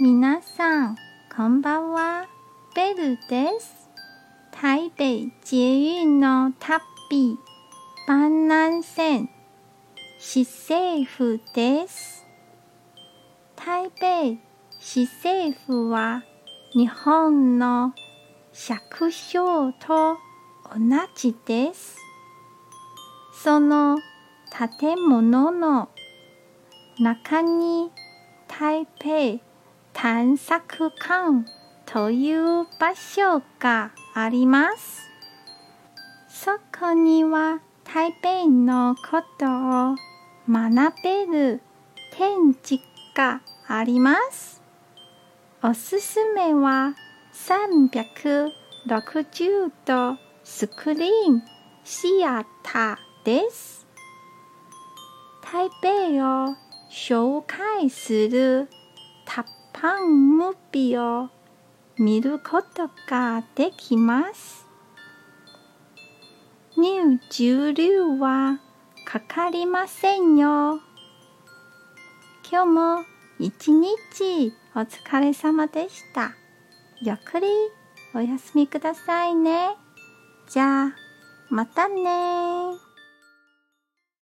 皆さん、こんばんは。ベルです。台北捷運の旅、万南線、市政府です。台北市政府は日本の尺章と同じです。その建物の中に台北探索館という場所があります。そこには台北のことを学べる展示があります。おすすめは360度スクリーンシアターです。台北を紹介するタッパンムービーを見ることができます。入場料はかかりませんよ。今日も一日お疲れ様でした。ゆっくりお休みくださいね。じゃあ、またね